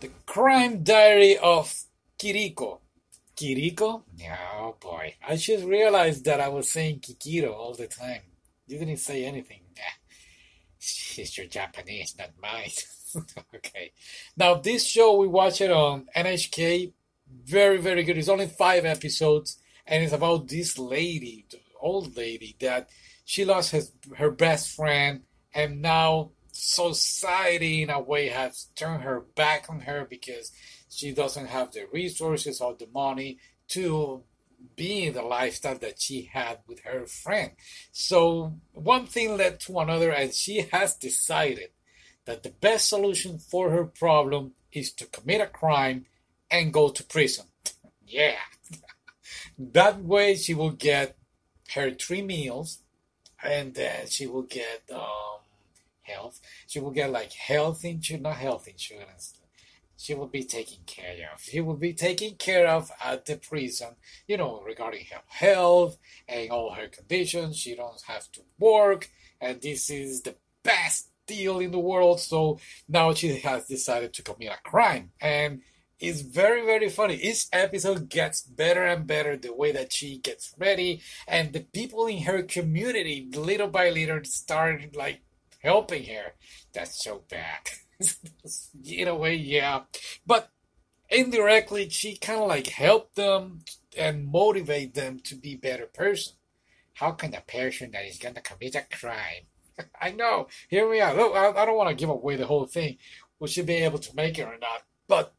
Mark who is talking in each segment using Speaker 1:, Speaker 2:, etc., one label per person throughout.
Speaker 1: The Crime Diary of Kiriko. Kiriko? Oh boy. I just realized that I was saying Kikiro all the time. You didn't say anything. It's your Japanese, not mine. okay. Now, this show, we watch it on NHK. Very, very good. It's only five episodes, and it's about this lady, old lady, that she lost his, her best friend, and now society, in a way, has turned her back on her because she doesn't have the resources or the money to be the lifestyle that she had with her friend. So one thing led to another, and she has decided that the best solution for her problem is to commit a crime and go to prison. yeah. that way she will get her three meals and then she will get um, health. She will get like health insurance, not health insurance, she will be taken care of. She will be taken care of at the prison, you know, regarding her health and all her conditions. She don't have to work, and this is the best deal in the world. So now she has decided to commit a crime, and it's very very funny. Each episode gets better and better the way that she gets ready, and the people in her community, little by little, start like helping her. That's so bad. in a way, yeah. But indirectly, she kind of like helped them and motivate them to be better person. How can a person that is gonna commit a crime? I know. Here we are. Look, I, I don't want to give away the whole thing. Will she be able to make it or not? But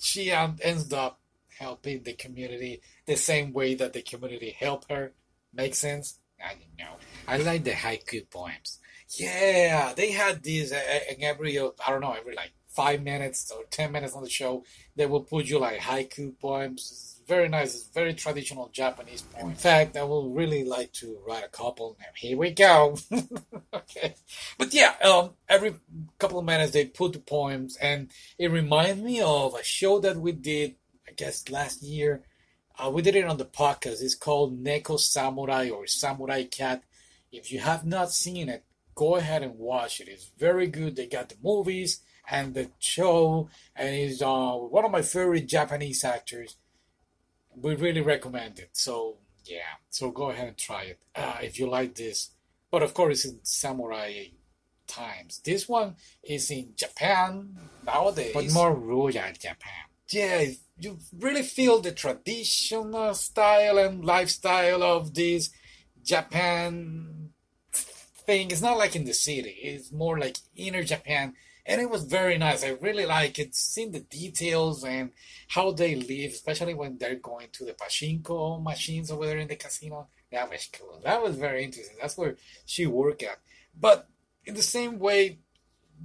Speaker 1: she um, ends up helping the community the same way that the community helped her. Make sense? I don't know. I like the haiku poems. Yeah, they had these uh, in every uh, I don't know every like five minutes or ten minutes on the show. They will put you like haiku poems. It's very nice. It's very traditional Japanese poem. In fact, I will really like to write a couple. Now, Here we go. okay, but yeah, um, every couple of minutes they put the poems, and it reminds me of a show that we did, I guess last year. Uh, we did it on the podcast. It's called Neko Samurai or Samurai Cat. If you have not seen it, go ahead and watch it. It's very good. They got the movies and the show, and it's uh, one of my favorite Japanese actors. We really recommend it. So yeah, so go ahead and try it uh, if you like this. But of course, it's in samurai times. This one is in Japan nowadays, but more royal Japan. Yeah, you really feel the traditional style and lifestyle of this Japan thing. It's not like in the city. It's more like inner Japan. And it was very nice. I really like it. Seeing the details and how they live, especially when they're going to the pachinko machines over there in the casino. That was cool. That was very interesting. That's where she worked at. But in the same way,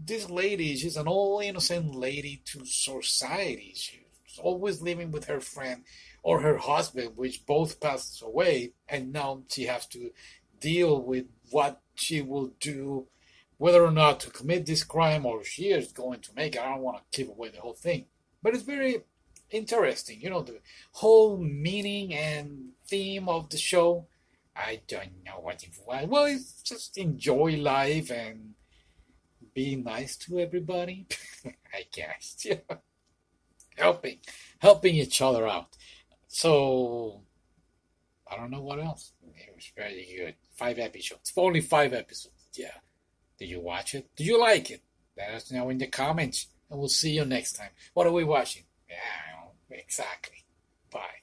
Speaker 1: this lady, she's an old innocent lady to society. She's always living with her friend or her husband, which both passed away, and now she has to deal with what she will do, whether or not to commit this crime or she is going to make. I don't want to give away the whole thing, but it's very interesting. You know, the whole meaning and theme of the show. I don't know what it was. Well, it's just enjoy life and be nice to everybody. I guess. Helping, helping each other out. So I don't know what else. It was very good. Five episodes. Only five episodes. Yeah. Did you watch it? Did you like it? Let us know in the comments. And we'll see you next time. What are we watching? Yeah, exactly. Bye.